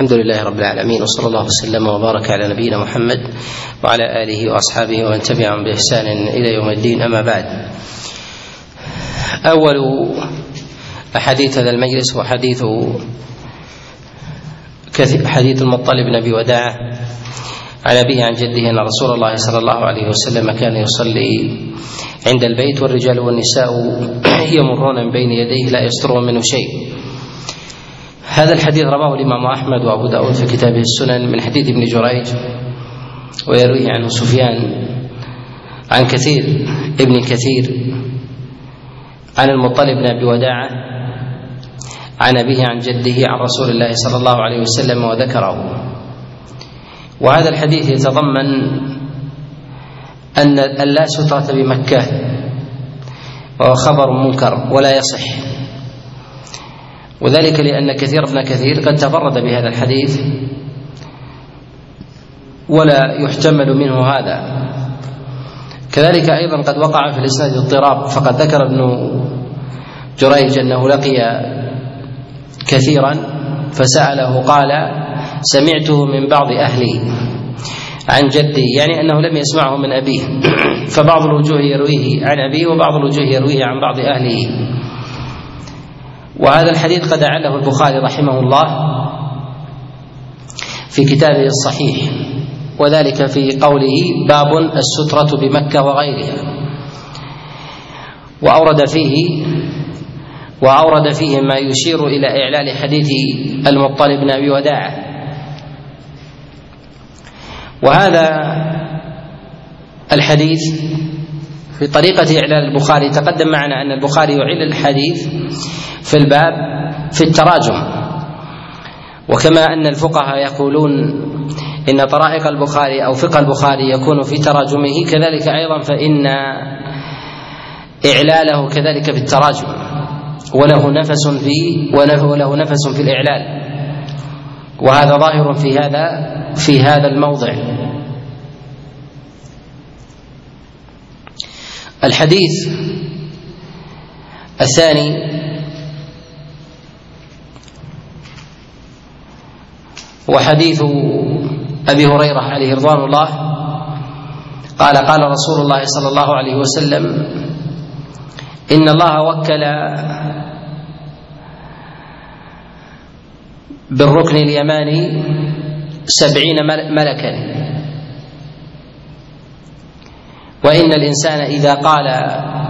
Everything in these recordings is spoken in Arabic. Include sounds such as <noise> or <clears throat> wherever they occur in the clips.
الحمد لله رب العالمين وصلى الله وسلم وبارك على نبينا محمد وعلى آله وأصحابه ومن تبعهم بإحسان إلى يوم الدين أما بعد. أول أحاديث هذا المجلس هو حديث حديث المطلب بن أبي وداعة عن أبيه عن جده أن رسول الله صلى الله عليه وسلم كان يصلي عند البيت والرجال والنساء <clears throat> يمرون من بين يديه لا يسترون منه شيء. هذا الحديث رواه الإمام أحمد وأبو داود في كتابه السنن من حديث ابن جريج ويرويه عنه سفيان عن كثير ابن كثير عن المطلب بن أبي وداعة عن أبيه عن جده عن رسول الله صلى الله عليه وسلم وذكره. وهذا الحديث يتضمن أن لا سترة بمكة وهو خبر منكر ولا يصح. وذلك لأن كثير ابن كثير قد تفرد بهذا الحديث ولا يحتمل منه هذا. كذلك أيضا قد وقع في الإسناد اضطراب فقد ذكر ابن جريج أنه لقي كثيرا فسأله قال سمعته من بعض أهلي عن جدي يعني أنه لم يسمعه من أبيه فبعض الوجوه يرويه عن أبيه وبعض الوجوه يرويه عن بعض أهله. وهذا الحديث قد أعله البخاري رحمه الله في كتابه الصحيح وذلك في قوله باب السترة بمكة وغيرها. وأورد فيه وأورد فيه ما يشير إلى إعلال حديث المطلب بن أبي وداعة وهذا الحديث في طريقة إعلان البخاري. تقدم معنا أن البخاري يعل الحديث في الباب في التراجم وكما أن الفقهاء يقولون إن طرائق البخاري أو فقه البخاري يكون في تراجمه كذلك أيضا فإن إعلاله كذلك في التراجم. وله نفس في وله نفس في الإعلال. وهذا ظاهر في هذا في هذا الموضع. الحديث الثاني وحديث أبي هريرة عليه رضوان الله. قال قال رسول الله صلى الله عليه وسلم إن الله وكل بالركن اليماني سبعين ملكا. وإن الإنسان إذا قال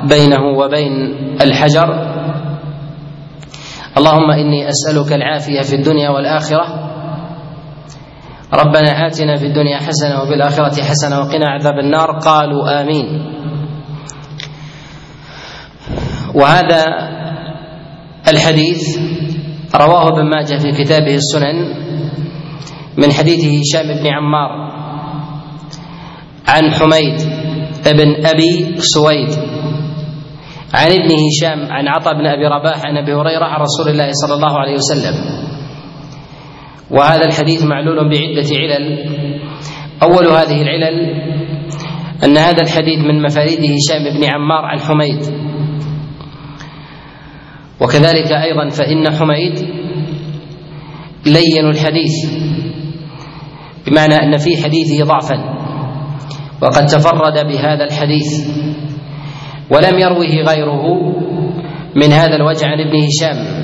بينه وبين الحجر اللهم إني أسألك العافية في الدنيا والآخرة ربنا آتنا في الدنيا حسنة وفي الآخرة حسنة وقنا عذاب النار قالوا آمين. وهذا الحديث رواه ابن ماجه في كتابه السنن من حديث هشام بن عمار عن حميد بن أبي سويد. عن ابن هشام عن عطاء بن أبي رباح عن أبي هريرة عن رسول الله صلى الله عليه وسلم. وهذا الحديث معلول بعدة علل. أول هذه العلل أن هذا الحديث من مفاريد هشام بن عمار عن حميد. وكذلك أيضا فإن حميد لين الحديث بمعنى أن في حديثه ضعفا. وقد تفرد بهذا الحديث ولم يروه غيره من هذا الوجه عن ابن هشام.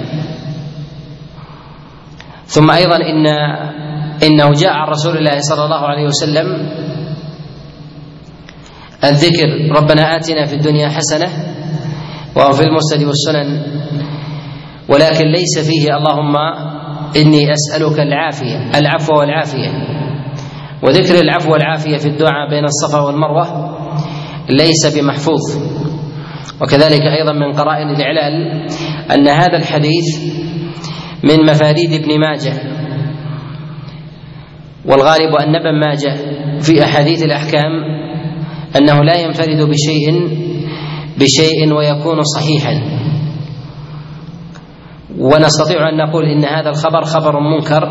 ثم أيضا ان إنه جاء عن رسول الله صلى الله عليه وسلم الذكر ربنا آتنا في الدنيا حسنة وهو في المسند والسنن ولكن ليس فيه اللهم إني أسألك العافية العفو والعافية. وذكر العفو والعافية في الدعاء بين الصفا والمروة ليس بمحفوظ. وكذلك أيضا من قرائن الإعلال أن هذا الحديث من مفاريد ابن ماجه والغالب أن ابن ماجه في أحاديث الأحكام أنه لا ينفرد بشيء بشيء ويكون صحيحا. ونستطيع أن نقول إن هذا الخبر خبر منكر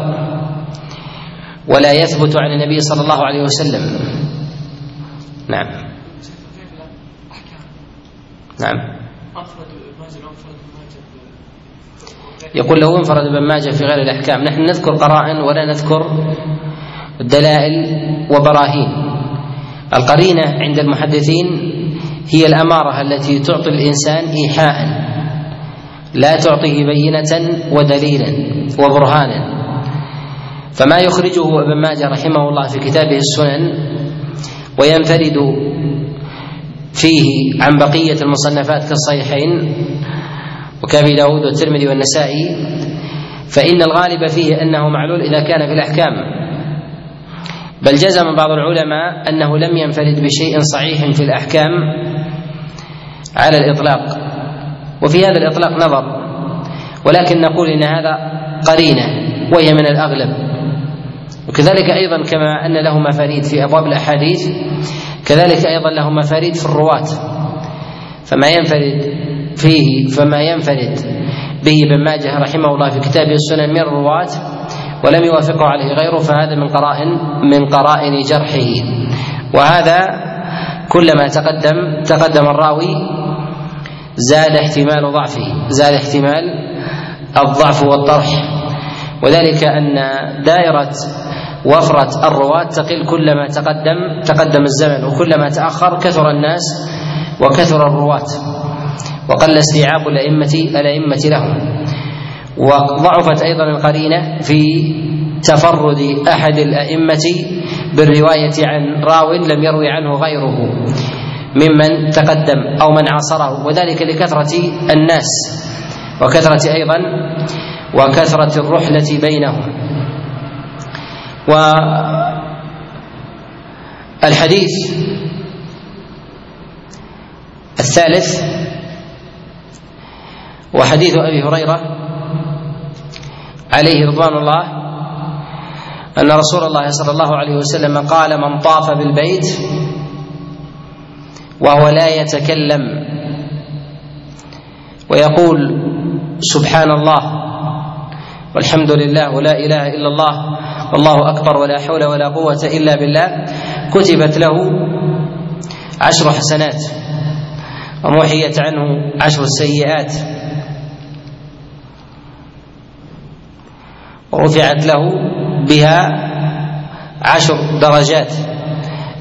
ولا يثبت عن النبي صلى الله عليه وسلم. نعم. نعم. يقول لو انفرد ابن ماجه في غير الأحكام نحن نذكر قرائن ولا نذكر دلائل وبراهين. القرينة عند المحدثين هي الأمارة التي تعطي الإنسان ايحاء لا تعطيه بينة ودليلا وبرهانا. فما يخرجه أبن ماجه رحمه الله في كتابه السنن وينفرد فيه عن بقية المصنفات كالصحيحين وكابي داود والترمذي والنسائي فإن الغالب فيه أنه معلول إذا كان في الأحكام. بل جزم بعض العلماء أنه لم ينفرد بشيء صحيح في الأحكام على الإطلاق. وفي هذا الإطلاق نظر ولكن نقول إن هذا قرينة وهي من الأغلب. وكذلك أيضا كما أن له مفاريد في أبواب الأحاديث كذلك أيضا له مفاريد في الرواة. فما ينفرد فيه فما ينفرد به ابن ماجه رحمه الله في كتابه السنن من الرواة ولم يوافقه عليه غيره فهذا من قرائن من قرائن جرحه. وهذا كلما تقدم تقدم الراوي زاد احتمال ضعفه زاد احتمال الضعف والطرح. وذلك أن دائرة وفرة الرواة تقل كلما تقدم تقدم الزمن وكلما تأخر كثر الناس وكثر الرواة وقل استيعاب الأئمة الأئمة لهم. وضعفت أيضا القرينة في تفرد أحد الأئمة بالرواية عن راو لم يروي عنه غيره ممن تقدم أو من عاصره وذلك لكثرة الناس وكثرة أيضا وكثرة الرحلة بينهم. والحديث الثالث وحديث أبي هريرة عليه رضوان الله أن رسول الله صلى الله عليه وسلم قال من طاف بالبيت وهو لا يتكلم ويقول سبحان الله والحمد لله ولا إله إلا الله والله أكبر ولا حول ولا قوة إلا بالله. كتبت له عشر حسنات ومحيت عنه عشر السيئات ورفعت له بها عشر درجات.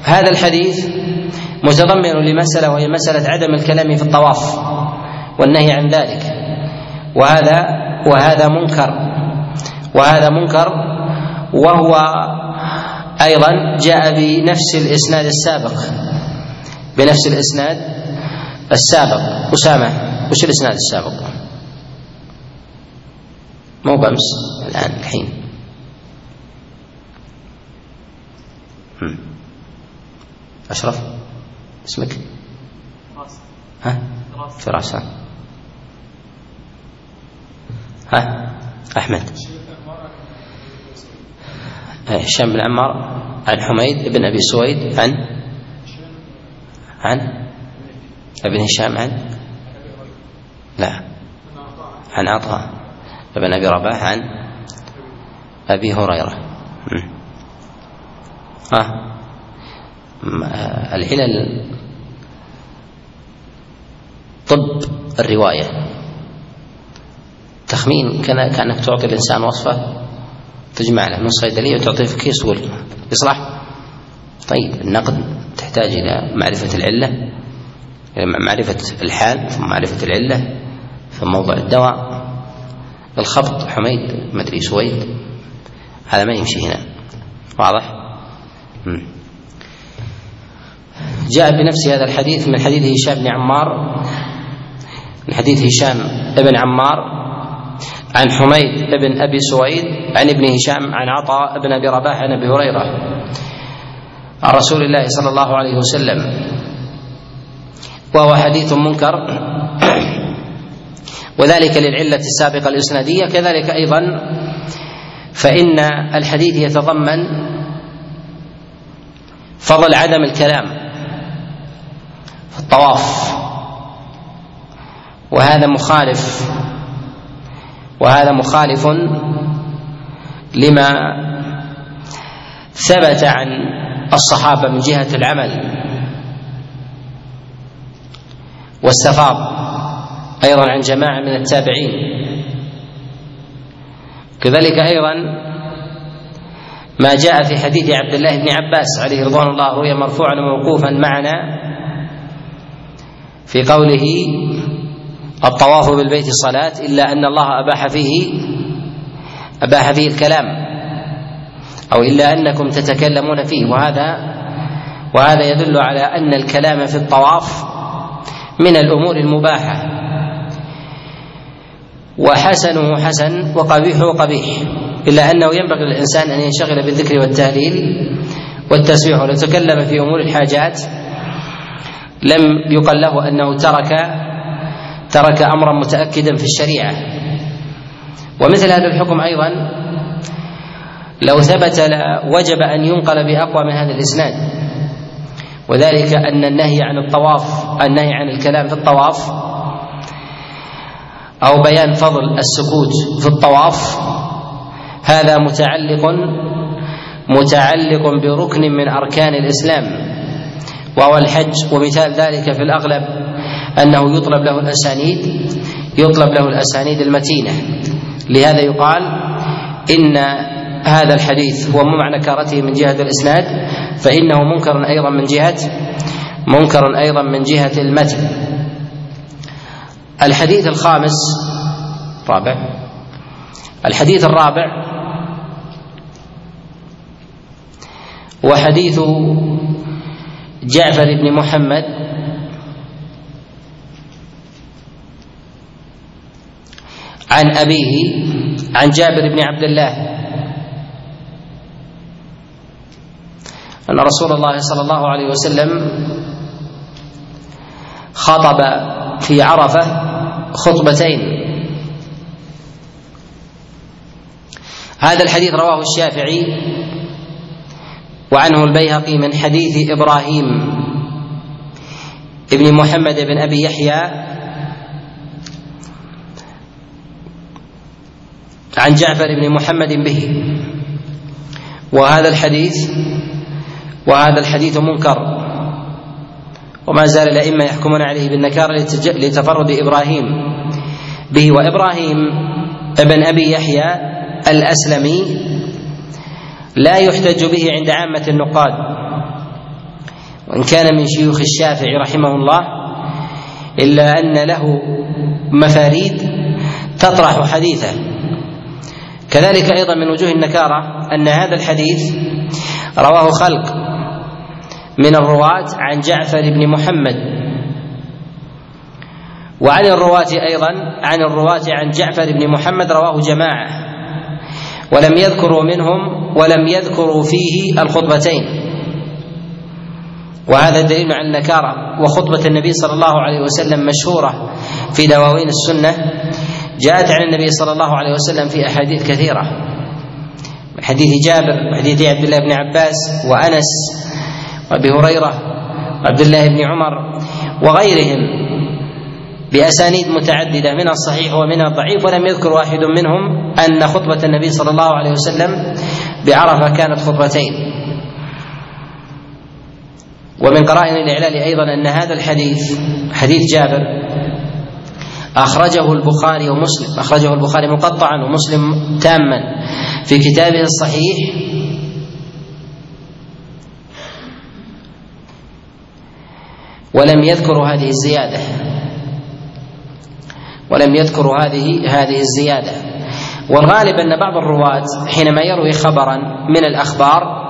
هذا الحديث متضمن لمسألة وهي مسألة عدم الكلام في الطواف والنهي عن ذلك. وهذا وهذا منكر وهذا منكر وهو أيضا جاء بنفس الإسناد السابق بنفس الإسناد السابق أسامة وش الإسناد السابق؟ مو بأمس الآن الحين أشرف اسمك؟ ها؟ فراس ها؟ أحمد هشام بن عمار عن حميد بن أبي سويد عن عن ابن هشام عن لا عن عطاء ابن أبي رباح عن أبي هريرة. ها العلل طب الرواية. تخمين كأنك تعطي الإنسان وصفه؟ تجمع له من الصيدلية وتعطيه في كيس وول يصلح؟ طيب النقد تحتاج إلى معرفة العلة إلى معرفة الحال ثم معرفة العلة ثم موضع الدواء. الخبط حميد مدري سويد. هذا ما يمشي هنا. واضح؟ جاء بنفس هذا الحديث من حديث هشام بن عمار. من حديث هشام بن عمار. عن حميد بن أبي سويد عن ابن هشام عن عطاء بن أبي رباح عن أبي هريرة. عن رسول الله صلى الله عليه وسلم. وهو حديث منكر. وذلك للعلة السابقة الإسنادية. كذلك أيضا فإن الحديث يتضمن فضل عدم الكلام في الطواف. وهذا مخالف وهذا مخالف لما ثبت عن الصحابة من جهة العمل واستفاض أيضا عن جماعة من التابعين. كذلك أيضا ما جاء في حديث عبد الله بن عباس عليه رضوان الله روي مرفوعا وموقوفا معنا في قوله الطواف بالبيت صلاة إلا أن الله أباح فيه أباح فيه الكلام أو إلا أنكم تتكلمون فيه. وهذا وهذا يدل على أن الكلام في الطواف من الأمور المباحة. وحسنه حسن وقبيحه قبيح. إلا أنه ينبغي للإنسان أن ينشغل بالذكر والتهليل والتسبيح. ولو تكلم في أمور الحاجات لم يقل له أنه ترك ترك أمرا متأكدا في الشريعة. ومثل هذا الحكم أيضا لو ثبت وجب أن ينقل بأقوى من هذا الإسناد. وذلك أن النهي عن الطواف النهي عن الكلام في الطواف أو بيان فضل السكوت في الطواف هذا متعلق متعلق بركن من أركان الإسلام. وهو الحج ومثال ذلك في الأغلب. أنه يطلب له الأسانيد يطلب له الأسانيد المتينة. لهذا يقال إن هذا الحديث هو مع نكارته من جهة الإسناد فإنه منكر أيضا من جهة منكر أيضا من جهة المتن. الحديث الخامس رابع. الحديث الرابع وحديث جعفر بن محمد عن أبيه عن جابر بن عبد الله. أن رسول الله صلى الله عليه وسلم خطب في عرفة خطبتين. هذا الحديث رواه الشافعي وعنه البيهقي من حديث إبراهيم ابن محمد بن أبي يحيى عن جعفر بن محمد به. وهذا الحديث وهذا الحديث منكر. وما زال الأئمة يحكمون عليه بالنكارة لتفرد إبراهيم به. وإبراهيم ابن أبي يحيى الأسلمي لا يحتج به عند عامة النقاد. وإن كان من شيوخ الشافعي رحمه الله إلا أن له مفاريد تطرح حديثه. كذلك أيضا من وجوه النكارة أن هذا الحديث رواه خلق من الرواة عن جعفر بن محمد وعن الرواة أيضا عن الرواة عن جعفر بن محمد رواه جماعة ولم يذكروا منهم ولم يذكروا فيه الخطبتين وهذا دليل على النكارة وخطبة النبي صلى الله عليه وسلم مشهورة في دواوين السنة جاءت عن النبي صلى الله عليه وسلم في أحاديث كثيرة. من حديث جابر وحديث عبد الله بن عباس وأنس وأبي هريرة وعبد الله بن عمر وغيرهم بأسانيد متعددة منها الصحيح ومنها الضعيف ولم يذكر واحد منهم أن خطبة النبي صلى الله عليه وسلم بعرفة كانت خطبتين. ومن قرائن الإعلال أيضا أن هذا الحديث حديث جابر أخرجه البخاري ومسلم. أخرجه البخاري مقطعا ومسلم تاما. في كتابه الصحيح ولم يذكروا هذه الزيادة. ولم يذكروا هذه هذه الزيادة. والغالب أن بعض الرواة حينما يروي خبرا من الأخبار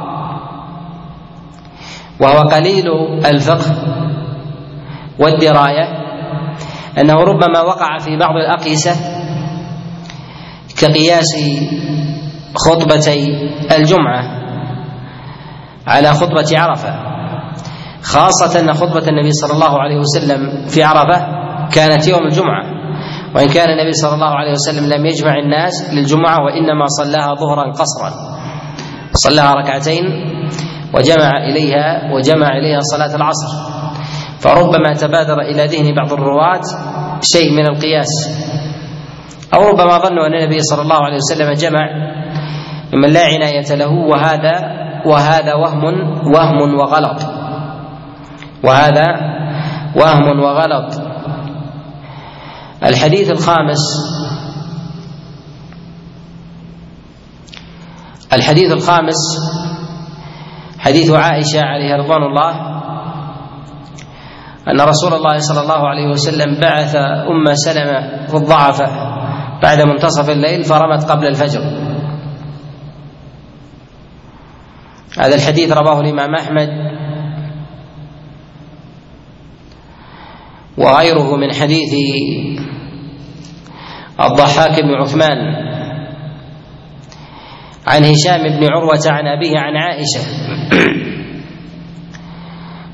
وهو قليل الفقه والدراية أنه ربما وقع في بعض الأقيسة كقياس خطبتي الجمعة على خطبة عرفة. خاصة أن خطبة النبي صلى الله عليه وسلم في عرفة كانت يوم الجمعة. وإن كان النبي صلى الله عليه وسلم لم يجمع الناس للجمعة وإنما صلاها ظهرا قصرا. صلاها ركعتين وجمع إليها وجمع إليها صلاة العصر. فربما تبادر إلى ذهن بعض الرواة شيء من القياس. أو ربما ظنوا أن النبي صلى الله عليه وسلم جمع ممن لا عناية له وهذا وهذا وهم وهم وغلط. وهذا وهم وغلط. الحديث الخامس الحديث الخامس حديث عائشة عليها رضوان الله أن رسول الله صلى الله عليه وسلم بعث أم سلمة في الضعفة بعد منتصف الليل فرمت قبل الفجر. هذا الحديث رواه الإمام أحمد وغيره من حديث الضحاك بن عثمان عن هشام بن عروة عن أبيه عن عائشة.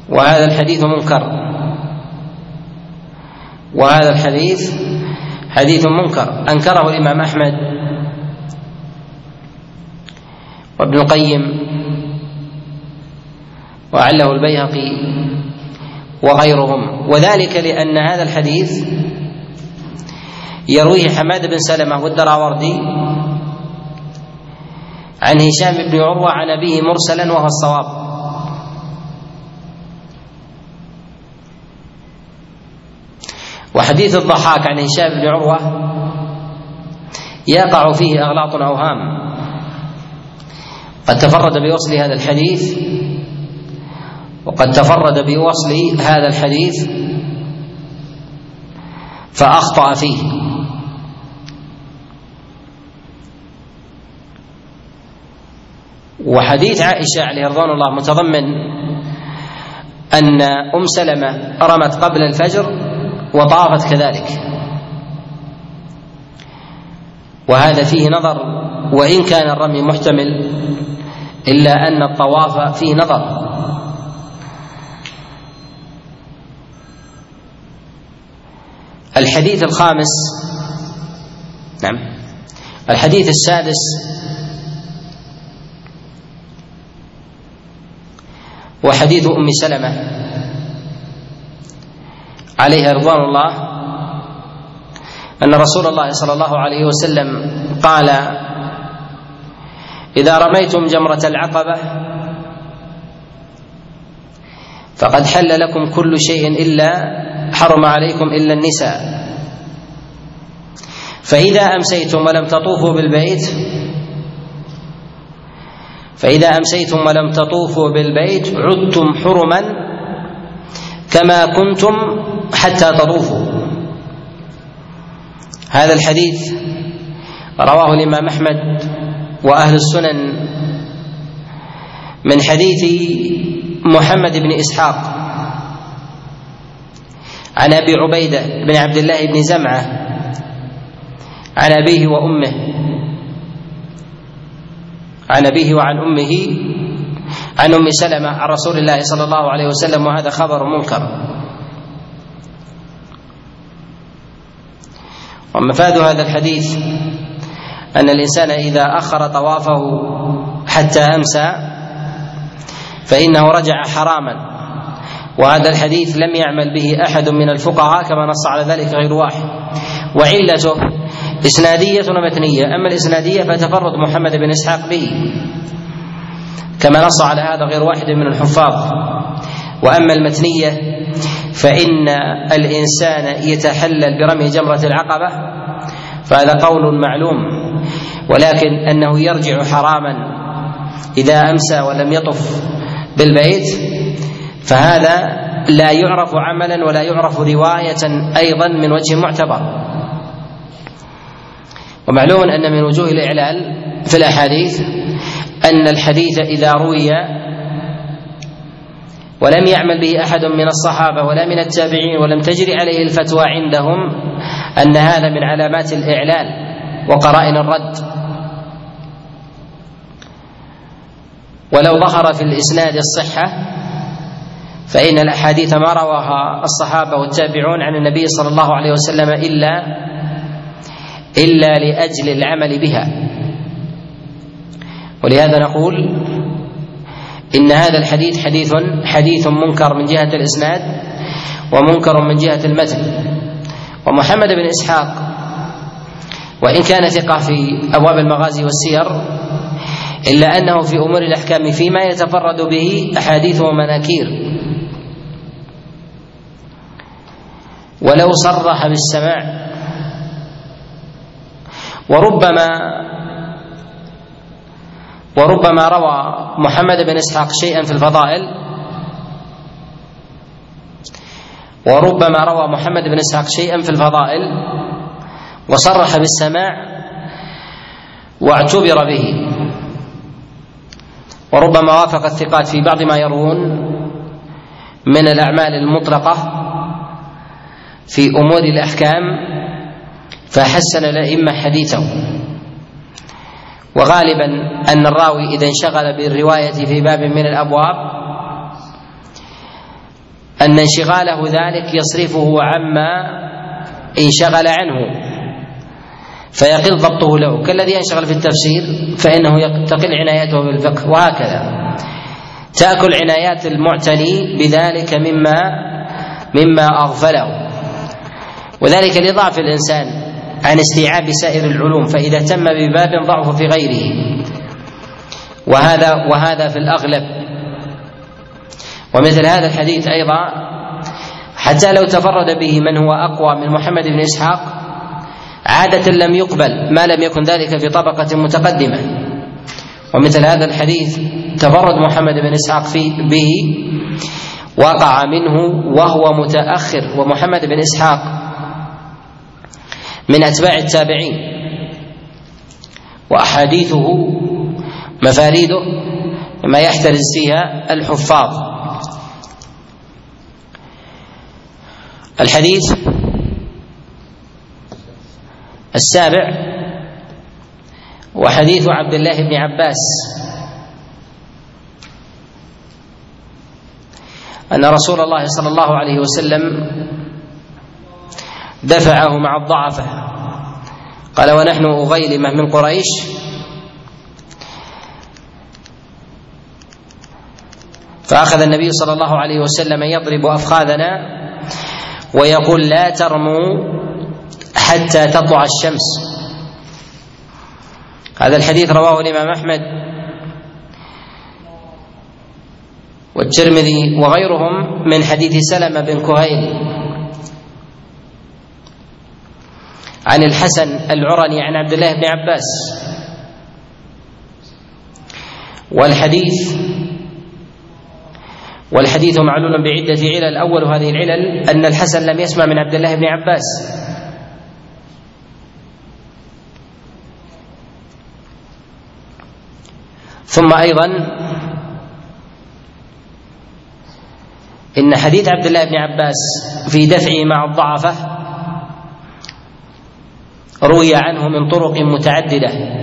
وهذا الحديث منكر. وهذا الحديث حديث منكر. أنكره الإمام أحمد وابن القيم وعله البيهقي وغيرهم. وذلك لأن هذا الحديث يرويه حماد بن سلمة والدراوردي عن هشام بن عروة عن أبيه مرسلا وهو الصواب. وحديث الضحاك عن هشام بن عروة يقع فيه أغلاط أوهام قد تفرد بوصل هذا الحديث وقد تفرد بوصل هذا الحديث فأخطأ فيه. وحديث عائشة عليه رضوان الله متضمن أن أم سلمة رمت قبل الفجر وطافت كذلك. وهذا فيه نظر وإن كان الرمي محتمل إلا أن الطواف فيه نظر. الحديث الخامس نعم. الحديث السادس وحديث أم سلمة. عليها رضوان الله أن رسول الله صلى الله عليه وسلم قال إذا رميتم جمرة العقبة فقد حل لكم كل شيء إلا حرم عليكم إلا النساء. فإذا أمسيتم ولم تطوفوا بالبيت فإذا أمسيتم ولم تطوفوا بالبيت عدتم حرما كما كنتم حتى تطوفوا. هذا الحديث رواه الإمام أحمد وأهل السنن من حديث محمد بن إسحاق عن أبي عبيدة بن عبد الله بن زمعة عن أبيه وأمه عن أبيه وعن أمه عن أم سلمة عن رسول الله صلى الله عليه وسلم وهذا خبر منكر. ومفاد هذا الحديث أن الإنسان إذا أخر طوافه حتى أمسى فإنه رجع حراما وهذا الحديث لم يعمل به أحد من الفقهاء كما نص على ذلك غير واحد. وعلته إسنادية ومتنية أما الإسنادية فتفرد محمد بن إسحاق به كما نص على هذا غير واحد من الحفاظ. وأما المتنية فإن الإنسان يتحلل برمي جمرة العقبة فهذا قول معلوم ولكن أنه يرجع حراما إذا أمسى ولم يطف بالبيت فهذا لا يعرف عملا ولا يعرف رواية أيضا من وجه معتبر. ومعلوم أن من وجوه الإعلال في الأحاديث أن الحديث إذا روي ولم يعمل به أحد من الصحابة ولا من التابعين ولم تجري عليه الفتوى عندهم أن هذا من علامات الاعلال وقرائن الرد. ولو ظهر في الإسناد الصحة فإن الأحاديث ما رواها الصحابة والتابعون عن النبي صلى الله عليه وسلم إلا إلا لأجل العمل بها. ولهذا نقول إن هذا الحديث حديث حديث منكر من جهة الإسناد ومنكر من جهة المتن. ومحمد بن إسحاق وإن كان ثقة في أبواب المغازي والسير إلا أنه في أمور الأحكام فيما يتفرد به احاديثه مناكير ولو صرح بالسماع وربما روى محمد بن إسحاق شيئا في الفضائل. وربما روى محمد بن إسحاق شيئا في الفضائل. وصرح بالسماع واعتبر به. وربما وافق الثقات في بعض ما يروون من الأعمال المطلقة في أمور الأحكام فحسن الأئمة حديثه. وغالبا أن الراوي إذا انشغل بالرواية في باب من الأبواب أن انشغاله ذلك يصرفه عما انشغل عنه فيقل ضبطه له. كالذي ينشغل في التفسير فإنه تقل عنايته بالفقه وهكذا. تأكل عنايات المعتني بذلك مما مما أغفله. وذلك لضعف الإنسان. عن استيعاب سائر العلوم فإذا تم بباب ضعف في غيره. وهذا وهذا في الأغلب. ومثل هذا الحديث أيضا حتى لو تفرد به من هو أقوى من محمد بن إسحاق عادة لم يقبل ما لم يكن ذلك في طبقة متقدمة. ومثل هذا الحديث تفرد محمد بن إسحاق فيه به وقع منه وهو متأخر ومحمد بن إسحاق من أتباع التابعين. وأحاديثه مفاريده ما يحترز فيها الحفاظ. الحديث السابع وحديث عبد الله بن عباس. أن رسول الله صلى الله عليه وسلم دفعه مع الضعفة. قال ونحن أغيلمة من قريش. فأخذ النبي صلى الله عليه وسلم يضرب أفخاذنا ويقول لا ترموا حتى تطلع الشمس. هذا الحديث رواه الإمام أحمد والترمذي وغيرهم من حديث سلمة بن كهيل. عن الحسن العرني عن عبد الله بن عباس. والحديث والحديث معلول بعدة علل. أول هذه العلل أن الحسن لم يسمع من عبد الله بن عباس. ثم أيضا إن حديث عبد الله بن عباس في دفعه مع الضعفة روي عنه من طرق متعددة.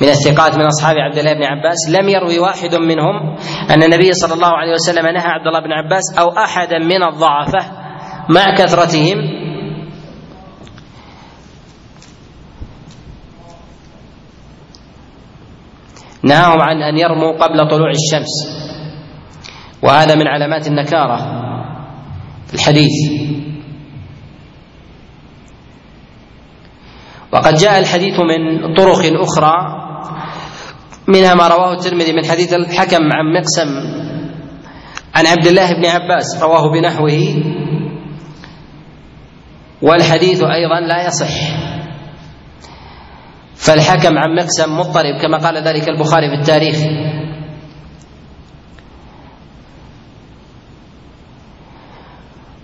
من الثقات من أصحاب عبد الله بن عباس لم يروي واحد منهم أن النبي صلى الله عليه وسلم نهى عبد الله بن عباس أو احدا من الضعفة مع كثرتهم. نهاهم عن أن يرموا قبل طلوع الشمس وهذا من علامات النكارة في الحديث. وقد جاء الحديث من طرق أخرى منها ما رواه الترمذي من حديث الحكم عن مقسم عن عبد الله بن عباس رواه بنحوه والحديث أيضا لا يصح. فالحكم عن مقسم مضطرب كما قال ذلك البخاري في التاريخ.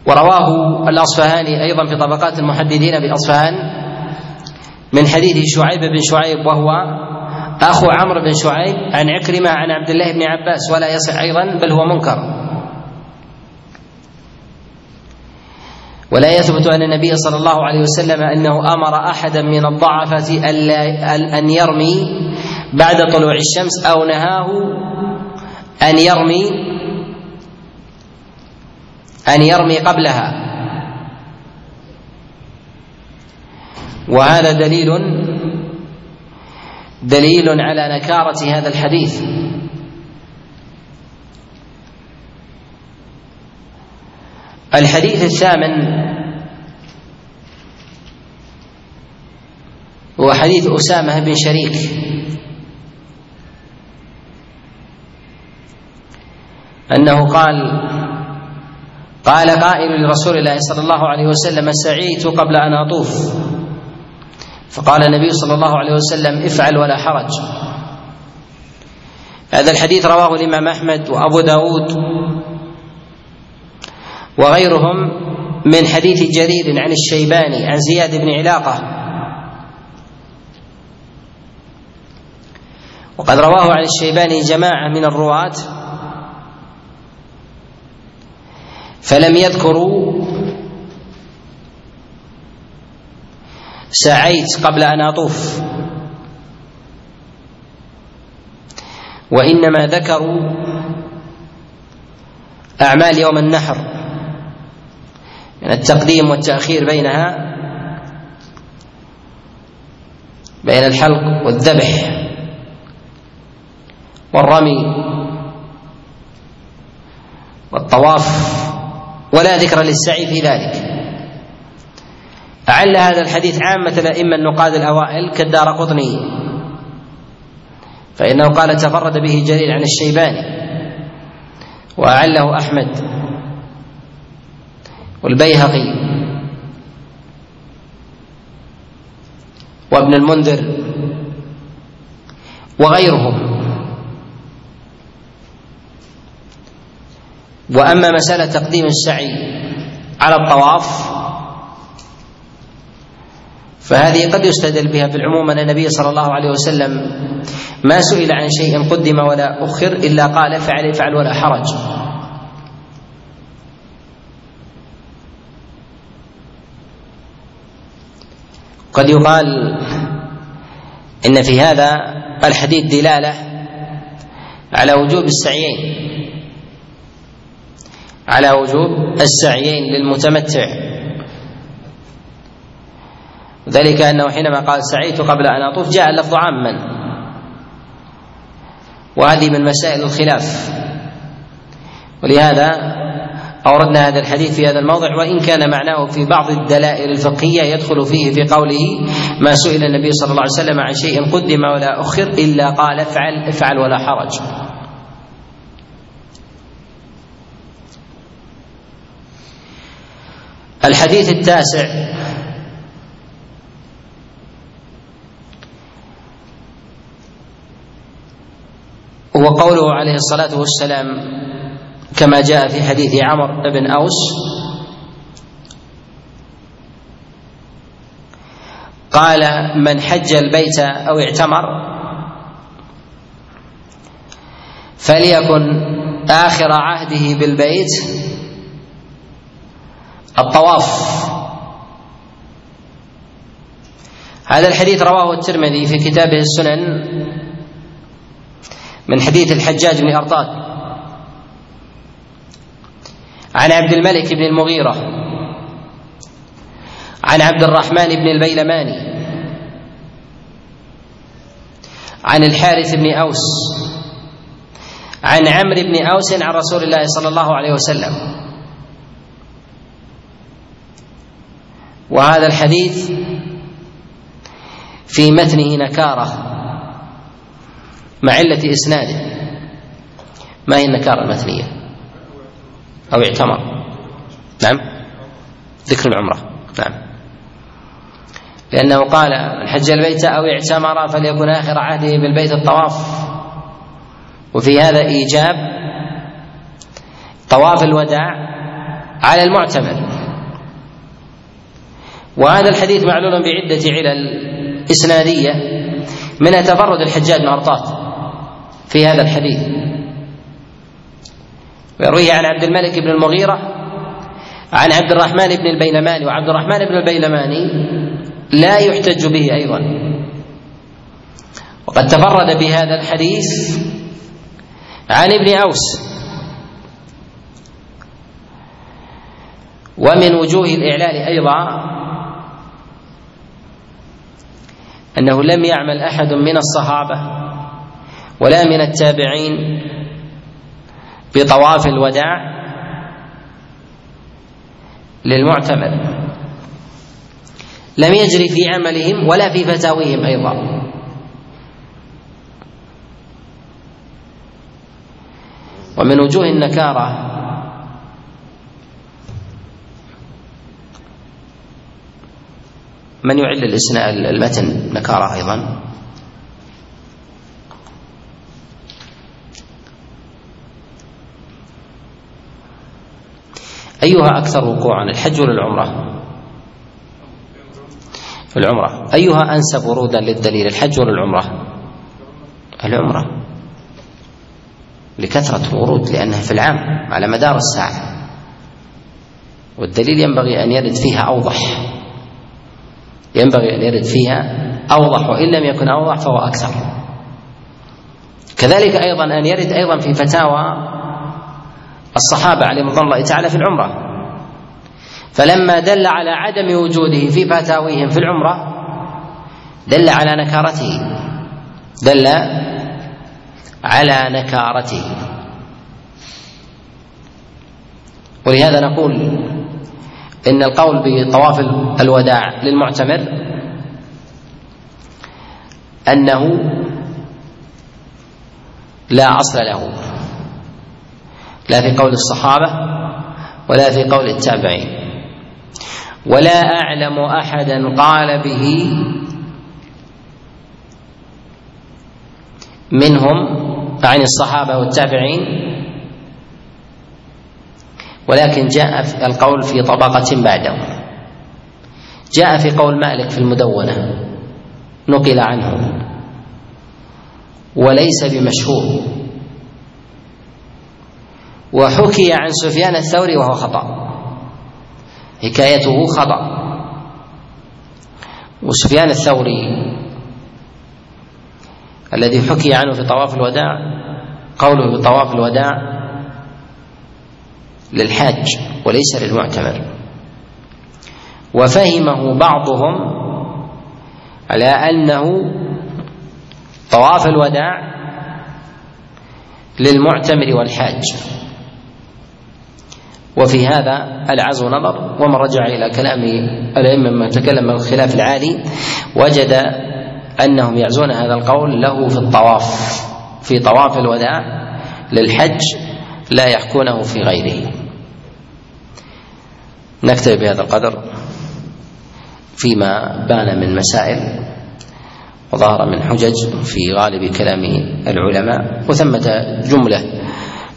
ورواه الأصفهاني أيضا في طبقات المحدثين بأصفهان من حديث شعيب بن شعيب وهو أخو عمرو بن شعيب عن عكرمة عن عبد الله بن عباس ولا يصح أيضا بل هو منكر. ولا يثبت أن النبي صلى الله عليه وسلم أنه أمر احدا من الضعفة أن يرمي بعد طلوع الشمس أو نهاه أن يرمي أن يرمي قبلها. وهذا دليل دليل على نكارة هذا الحديث. الحديث الثامن هو حديث أسامة بن شريك. أنه قال قال قائل لرسول الله صلى الله عليه وسلم سعيت قبل أن أطوف. فقال النبي صلى الله عليه وسلم افعل ولا حرج. هذا الحديث رواه الإمام أحمد وأبو داود وغيرهم من حديث جرير عن الشيباني عن زياد بن علاقة. وقد رواه عن الشيباني جماعة من الرواة فلم يذكروا سعيت قبل أن أطوف. وإنما ذكروا أعمال يوم النحر. من التقديم والتأخير بينها بين الحلق والذبح والرمي والطواف ولا ذكر للسعي في ذلك. أعل هذا الحديث عامة الأئمة النقاد الأوائل كالدار قطني. فإنه قال تفرد به جرير عن الشيباني وأعله أحمد والبيهقي وابن المنذر وغيرهم. وأما مسألة تقديم السعي على الطواف فهذه قد يستدل بها في العموم أن النبي صلى الله عليه وسلم ما سئل عن شيء قدم ولا أخر إلا قال افعل افعل ولا حرج. قد يقال إن في هذا الحديث دلالة على وجوب السعيين على وجوب السعيين للمتمتع. ذلك أنه حينما قال سعيت قبل أن أطوف جاء اللفظ عاما. وهذه من مسائل الخلاف. ولهذا أوردنا هذا الحديث في هذا الموضع وإن كان معناه في بعض الدلائل الفقهية يدخل فيه في قوله ما سئل النبي صلى الله عليه وسلم عن شيء قدم ولا أخر إلا قال افعل افعل ولا حرج. الحديث التاسع هو قوله عليه الصلاة والسلام كما جاء في حديث عمر بن أوس قال من حج البيت أو اعتمر فليكن آخر عهده بالبيت الطواف. هذا الحديث رواه الترمذي في كتابه السنن من حديث الحجاج بن أرطاد. عن عبد الملك بن المغيرة. عن عبد الرحمن بن البيلماني. عن الحارث بن أوس. عن عمرو بن أوس عن رسول الله صلى الله عليه وسلم. وهذا الحديث في متنه نكارة. مع علة إسناده. ما هي النكارة المتنية أو اعتمر. نعم. ذكر العمرة. نعم. لأنه قال من حج البيت أو اعتمر فليكن آخر عهده بالبيت الطواف. وفي هذا إيجاب طواف الوداع على المعتمر. وهذا الحديث معلول بعدة علل إسنادية منها تفرد الحجاج بن أرطاط. في هذا الحديث. ويرويه عن عبد الملك بن المغيرة عن عبد الرحمن بن البيلماني وعبد الرحمن بن البيلماني لا يحتج به أيضا. وقد تفرد بهذا الحديث عن ابن أوس. ومن وجوه الإعلال أيضا أنه لم يعمل أحد من الصحابة ولا من التابعين بطواف الوداع للمعتمر. لم يجري في عملهم ولا في فتاويهم أيضا. ومن وجوه النكارة من يعل المتن نكارة أيضا؟ أيها أكثر وقوعا الحج ولا العمرة؟ العمرة. أيها أنسب ورودا للدليل الحج ولا العمرة؟ العمرة. لكثرة الورود لأنها في العام على مدار الساعة. والدليل ينبغي أن يرد فيها أوضح. ينبغي أن يرد فيها أوضح وإن لم يكن أوضح فهو أكثر. كذلك أيضا أن يرد أيضا في فتاوى الصحابة عليهم رضوان الله تعالى في العمرة. فلما دل على عدم وجوده في فتاويهم في العمرة دل على نكارته. دل على نكارته. ولهذا نقول إن القول بطواف الوداع للمعتمر أنه لا أصل له. لا في قول الصحابة ولا في قول التابعين. ولا أعلم أحدا قال به منهم عن الصحابة والتابعين ولكن جاء في القول في طبقة بعده. جاء في قول مالك في المدونة نقل عنه وليس بمشهور. وحكي عن سفيان الثوري وهو خطأ. حكايته خطأ. وسفيان الثوري الذي حكي عنه في طواف الوداع قوله في طواف الوداع للحاج وليس للمعتمر. وفهمه بعضهم على أنه طواف الوداع للمعتمر والحاج. وفي هذا العزو نظر. ومن رجع إلى كلام الأئمة من تكلم الخلاف العالي وجد أنهم يعزون هذا القول له في الطواف في طواف الوداع للحج لا يحكونه في غيره. نكتفي بهذا القدر فيما بان من مسائل وظهر من حجج في غالب كلام العلماء وثمة جملة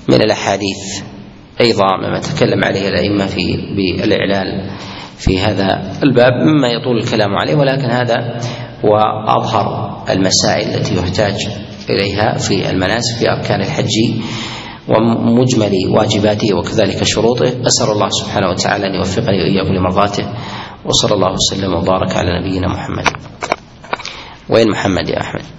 من الأحاديث. أيضا مما تكلم عليه الأئمة في بالإعلال في هذا الباب مما يطول الكلام عليه ولكن هذا هو أظهر المسائل التي يحتاج إليها في المناسك في أركان الحج ومجمل واجباته وكذلك شروطه. أسأل الله سبحانه وتعالى أن يوفقني وإياكم لمرضاته وصلى الله وسلم وبارك على نبينا محمد. وين محمد يا أحمد؟